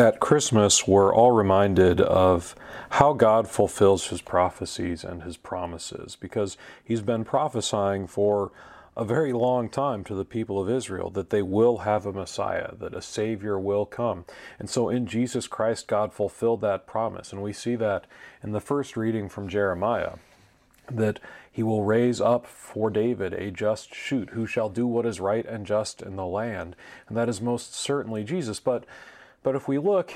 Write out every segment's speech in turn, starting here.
At Christmas, we're all reminded of how God fulfills his prophecies and his promises because he's been prophesying for a very long time to the people of Israel that they will have a Messiah, that a Savior will come. And so in Jesus Christ, God fulfilled that promise. And we see that in the first reading from Jeremiah that he will raise up for David a just shoot who shall do what is right and just in the land. And that is most certainly Jesus. But but if we look,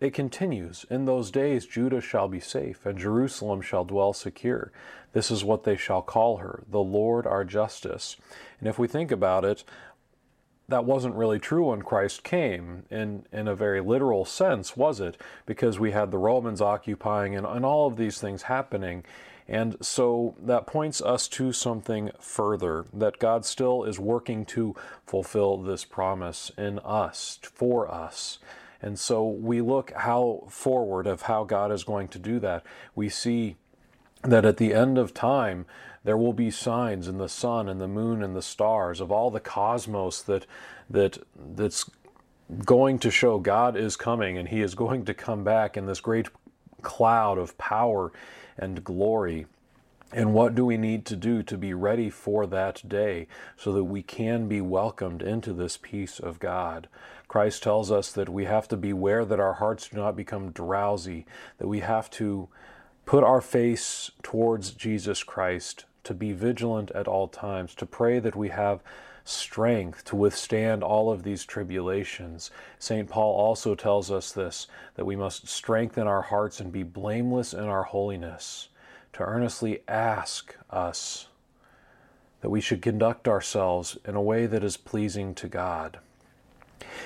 it continues. In those days, Judah shall be safe, and Jerusalem shall dwell secure. This is what they shall call her, the Lord our justice. And if we think about it, that wasn't really true when Christ came in, in a very literal sense, was it? Because we had the Romans occupying and, and all of these things happening. And so that points us to something further that God still is working to fulfill this promise in us, for us. And so we look how forward of how God is going to do that. We see that at the end of time, there will be signs in the sun and the moon and the stars of all the cosmos that that that's going to show God is coming and he is going to come back in this great cloud of power and glory. And what do we need to do to be ready for that day so that we can be welcomed into this peace of God? Christ tells us that we have to beware that our hearts do not become drowsy, that we have to put our face towards Jesus Christ, to be vigilant at all times, to pray that we have strength to withstand all of these tribulations. St. Paul also tells us this that we must strengthen our hearts and be blameless in our holiness, to earnestly ask us that we should conduct ourselves in a way that is pleasing to God.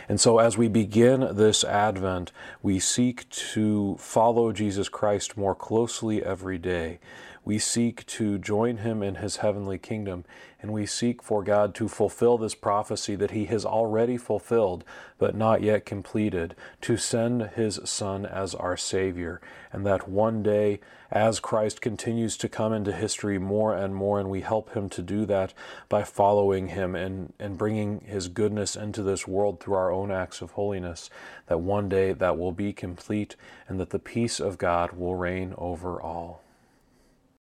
And so, as we begin this Advent, we seek to follow Jesus Christ more closely every day. We seek to join him in his heavenly kingdom, and we seek for God to fulfill this prophecy that he has already fulfilled, but not yet completed, to send his Son as our Savior, and that one day, as Christ continues to come into history more and more, and we help him to do that by following him and, and bringing his goodness into this world through our own acts of holiness, that one day that will be complete, and that the peace of God will reign over all.